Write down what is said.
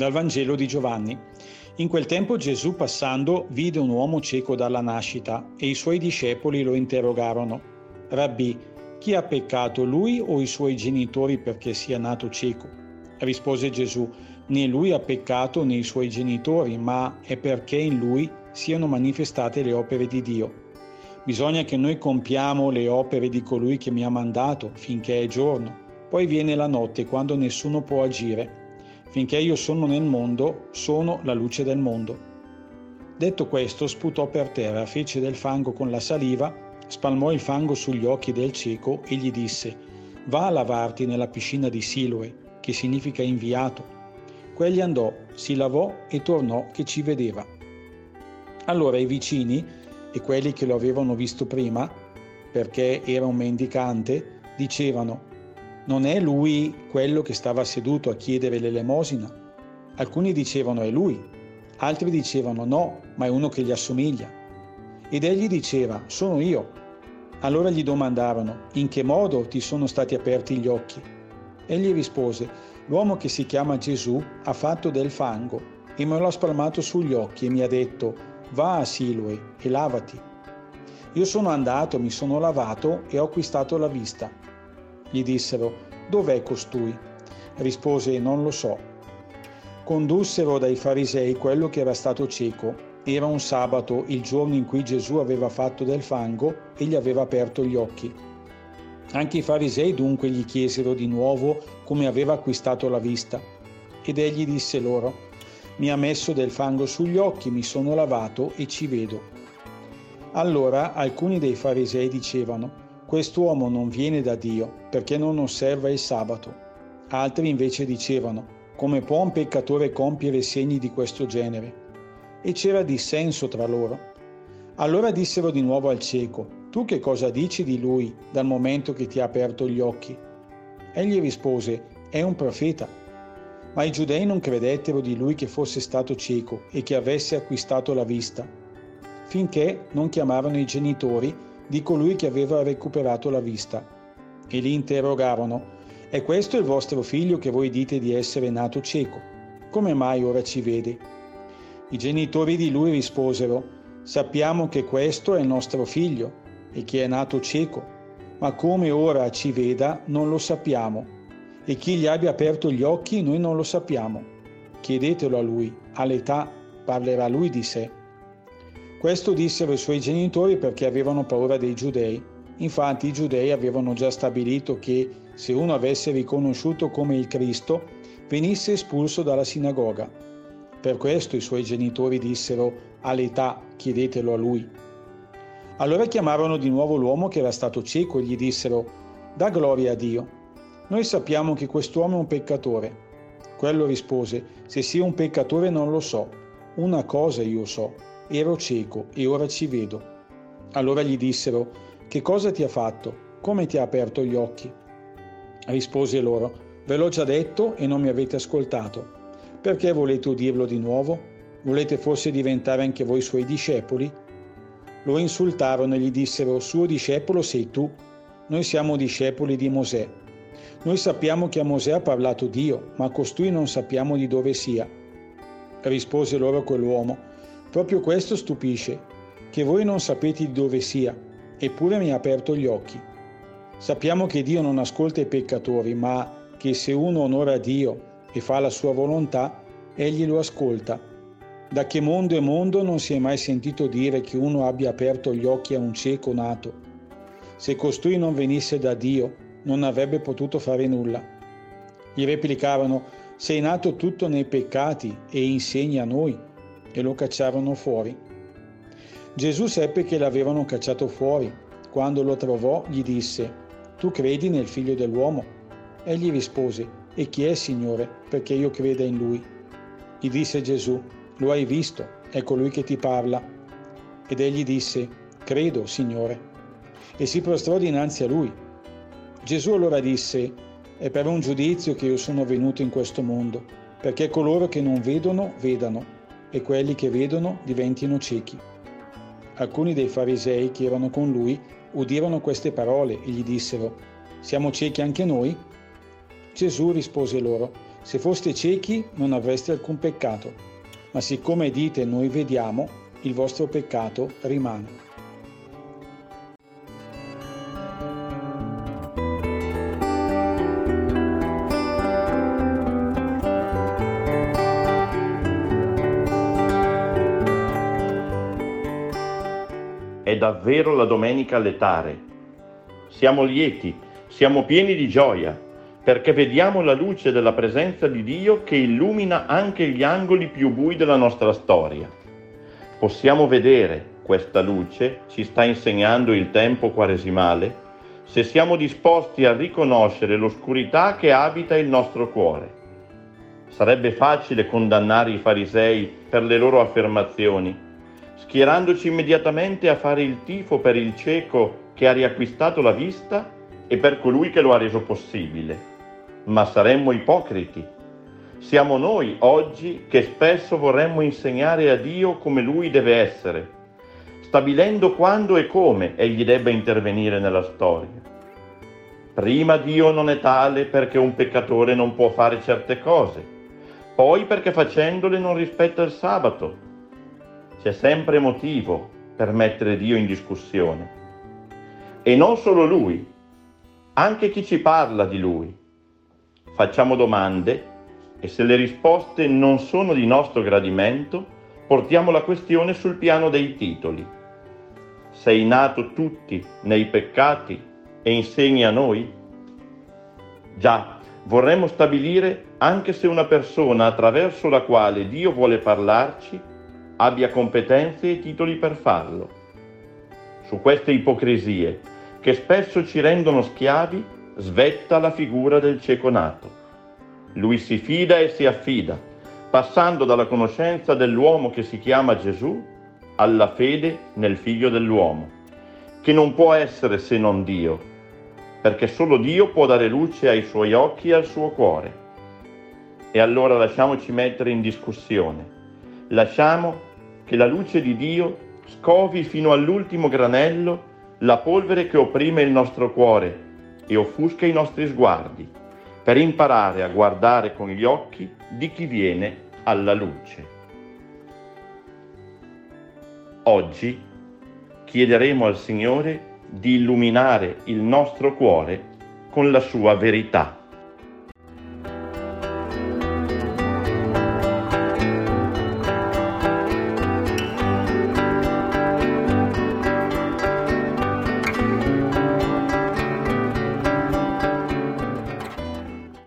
Dal Vangelo di Giovanni. In quel tempo Gesù passando vide un uomo cieco dalla nascita e i suoi discepoli lo interrogarono. Rabbi, chi ha peccato, lui o i suoi genitori perché sia nato cieco? Rispose Gesù, né lui ha peccato né i suoi genitori, ma è perché in lui siano manifestate le opere di Dio. Bisogna che noi compiamo le opere di colui che mi ha mandato finché è giorno, poi viene la notte quando nessuno può agire. Finché io sono nel mondo, sono la luce del mondo. Detto questo, sputò per terra, fece del fango con la saliva, spalmò il fango sugli occhi del cieco e gli disse, va a lavarti nella piscina di Siloe, che significa inviato. Quegli andò, si lavò e tornò che ci vedeva. Allora i vicini e quelli che lo avevano visto prima, perché era un mendicante, dicevano, non è lui quello che stava seduto a chiedere l'elemosina? Alcuni dicevano è lui, altri dicevano no, ma è uno che gli assomiglia. Ed egli diceva sono io. Allora gli domandarono in che modo ti sono stati aperti gli occhi? Egli rispose l'uomo che si chiama Gesù ha fatto del fango e me lo ha spalmato sugli occhi e mi ha detto va a Siloe e lavati. Io sono andato, mi sono lavato e ho acquistato la vista. Gli dissero, dov'è costui? Rispose, non lo so. Condussero dai farisei quello che era stato cieco. Era un sabato, il giorno in cui Gesù aveva fatto del fango e gli aveva aperto gli occhi. Anche i farisei dunque gli chiesero di nuovo come aveva acquistato la vista. Ed egli disse loro, mi ha messo del fango sugli occhi, mi sono lavato e ci vedo. Allora alcuni dei farisei dicevano, Quest'uomo non viene da Dio perché non osserva il sabato. Altri invece dicevano, come può un peccatore compiere segni di questo genere? E c'era dissenso tra loro. Allora dissero di nuovo al cieco, tu che cosa dici di lui dal momento che ti ha aperto gli occhi? Egli rispose, è un profeta. Ma i giudei non credettero di lui che fosse stato cieco e che avesse acquistato la vista, finché non chiamarono i genitori di colui che aveva recuperato la vista. E li interrogarono, è questo il vostro figlio che voi dite di essere nato cieco? Come mai ora ci vede? I genitori di lui risposero, sappiamo che questo è il nostro figlio e che è nato cieco, ma come ora ci veda non lo sappiamo, e chi gli abbia aperto gli occhi noi non lo sappiamo. Chiedetelo a lui, all'età parlerà lui di sé. Questo dissero i suoi genitori perché avevano paura dei giudei. Infatti i giudei avevano già stabilito che se uno avesse riconosciuto come il Cristo, venisse espulso dalla sinagoga. Per questo i suoi genitori dissero all'età chiedetelo a lui. Allora chiamarono di nuovo l'uomo che era stato cieco e gli dissero da gloria a Dio. Noi sappiamo che quest'uomo è un peccatore. Quello rispose se sia un peccatore non lo so. Una cosa io so ero cieco e ora ci vedo. Allora gli dissero, che cosa ti ha fatto? Come ti ha aperto gli occhi? Rispose loro, ve l'ho già detto e non mi avete ascoltato. Perché volete udirlo di nuovo? Volete forse diventare anche voi suoi discepoli? Lo insultarono e gli dissero, suo discepolo sei tu, noi siamo discepoli di Mosè. Noi sappiamo che a Mosè ha parlato Dio, ma costui non sappiamo di dove sia. Rispose loro quell'uomo, Proprio questo stupisce, che voi non sapete di dove sia, eppure mi ha aperto gli occhi. Sappiamo che Dio non ascolta i peccatori, ma che se uno onora Dio e fa la sua volontà, egli lo ascolta. Da che mondo è mondo non si è mai sentito dire che uno abbia aperto gli occhi a un cieco nato. Se costui non venisse da Dio, non avrebbe potuto fare nulla. Gli replicavano, sei nato tutto nei peccati e insegni a noi e lo cacciarono fuori. Gesù seppe che l'avevano cacciato fuori. Quando lo trovò gli disse, Tu credi nel figlio dell'uomo? Egli rispose, E chi è, Signore, perché io creda in lui? Gli disse Gesù, Lo hai visto, è colui che ti parla. Ed egli disse, Credo, Signore. E si prostrò dinanzi a lui. Gesù allora disse, È per un giudizio che io sono venuto in questo mondo, perché coloro che non vedono vedano e quelli che vedono diventino ciechi. Alcuni dei farisei che erano con lui udirono queste parole e gli dissero, siamo ciechi anche noi? Gesù rispose loro, Se foste ciechi non avreste alcun peccato, ma siccome dite noi vediamo, il vostro peccato rimane. Davvero la domenica letare. Siamo lieti, siamo pieni di gioia perché vediamo la luce della presenza di Dio che illumina anche gli angoli più bui della nostra storia. Possiamo vedere questa luce, ci sta insegnando il tempo quaresimale, se siamo disposti a riconoscere l'oscurità che abita il nostro cuore. Sarebbe facile condannare i farisei per le loro affermazioni, schierandoci immediatamente a fare il tifo per il cieco che ha riacquistato la vista e per colui che lo ha reso possibile ma saremmo ipocriti. Siamo noi oggi che spesso vorremmo insegnare a Dio come Lui deve essere, stabilendo quando e come Egli debba intervenire nella storia. Prima Dio non è tale perché un peccatore non può fare certe cose, poi perché facendole non rispetta il sabato. C'è sempre motivo per mettere Dio in discussione. E non solo Lui, anche chi ci parla di Lui facciamo domande e se le risposte non sono di nostro gradimento, portiamo la questione sul piano dei titoli. Sei nato tutti nei peccati e insegni a noi? Già, vorremmo stabilire anche se una persona attraverso la quale Dio vuole parlarci abbia competenze e titoli per farlo. Su queste ipocrisie, che spesso ci rendono schiavi, svetta la figura del cieco nato. Lui si fida e si affida, passando dalla conoscenza dell'uomo che si chiama Gesù alla fede nel figlio dell'uomo, che non può essere se non Dio, perché solo Dio può dare luce ai suoi occhi e al suo cuore. E allora lasciamoci mettere in discussione, lasciamo che la luce di Dio scovi fino all'ultimo granello la polvere che opprime il nostro cuore e offusca i nostri sguardi, per imparare a guardare con gli occhi di chi viene alla luce. Oggi chiederemo al Signore di illuminare il nostro cuore con la sua verità.